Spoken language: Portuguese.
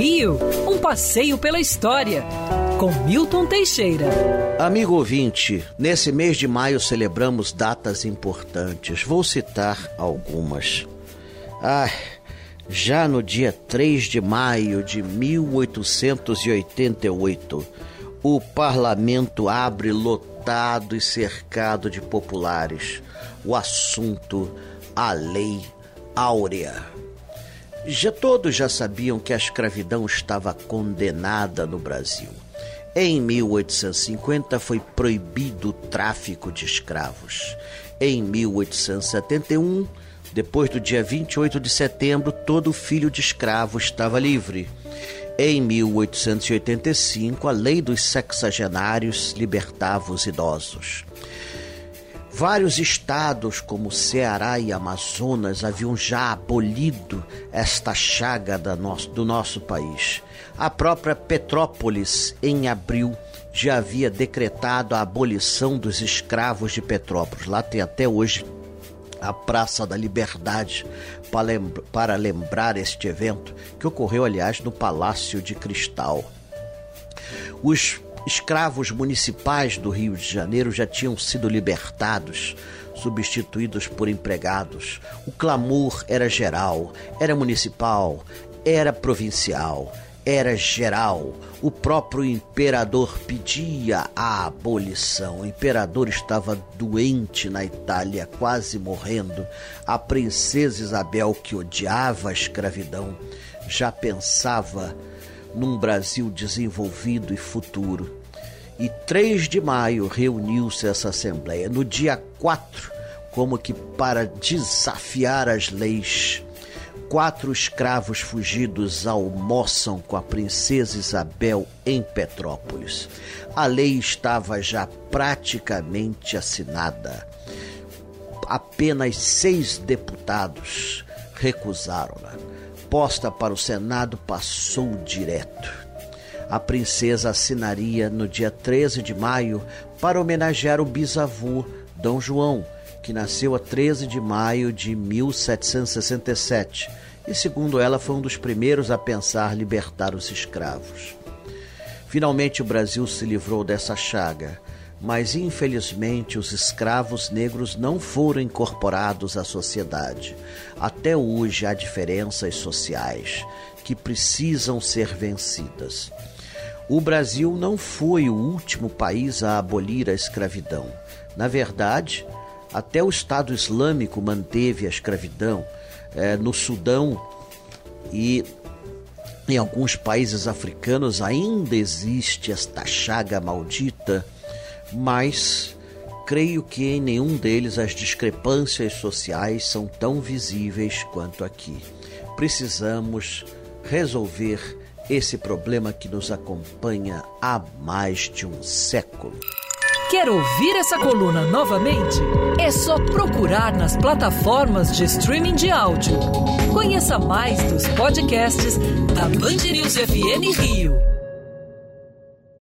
Rio, um passeio pela história, com Milton Teixeira. Amigo ouvinte, nesse mês de maio celebramos datas importantes. Vou citar algumas. Ah, já no dia 3 de maio de 1888, o parlamento abre lotado e cercado de populares. O assunto, a Lei Áurea. Já todos já sabiam que a escravidão estava condenada no Brasil. Em 1850 foi proibido o tráfico de escravos. Em 1871, depois do dia 28 de setembro, todo filho de escravo estava livre. Em 1885, a lei dos sexagenários libertava os idosos. Vários estados, como Ceará e Amazonas, haviam já abolido esta chaga do nosso país. A própria Petrópolis, em abril, já havia decretado a abolição dos escravos de Petrópolis. Lá tem até hoje a Praça da Liberdade para lembrar este evento, que ocorreu, aliás, no Palácio de Cristal. Os Escravos municipais do Rio de Janeiro já tinham sido libertados, substituídos por empregados. O clamor era geral, era municipal, era provincial, era geral. O próprio imperador pedia a abolição. O imperador estava doente na Itália, quase morrendo. A princesa Isabel, que odiava a escravidão, já pensava num Brasil desenvolvido e futuro. E 3 de maio reuniu-se essa Assembleia. No dia 4, como que para desafiar as leis, quatro escravos fugidos almoçam com a princesa Isabel em Petrópolis. A lei estava já praticamente assinada. Apenas seis deputados recusaram-na proposta para o Senado passou direto. A princesa assinaria no dia 13 de maio para homenagear o bisavô, Dom João, que nasceu a 13 de maio de 1767 e, segundo ela, foi um dos primeiros a pensar libertar os escravos. Finalmente, o Brasil se livrou dessa chaga mas infelizmente os escravos negros não foram incorporados à sociedade. Até hoje há diferenças sociais que precisam ser vencidas. O Brasil não foi o último país a abolir a escravidão. Na verdade, até o Estado Islâmico manteve a escravidão. É, no Sudão e em alguns países africanos ainda existe esta chaga maldita mas creio que em nenhum deles as discrepâncias sociais são tão visíveis quanto aqui. Precisamos resolver esse problema que nos acompanha há mais de um século. Quer ouvir essa coluna novamente? É só procurar nas plataformas de streaming de áudio. Conheça mais dos podcasts da Band News FM Rio.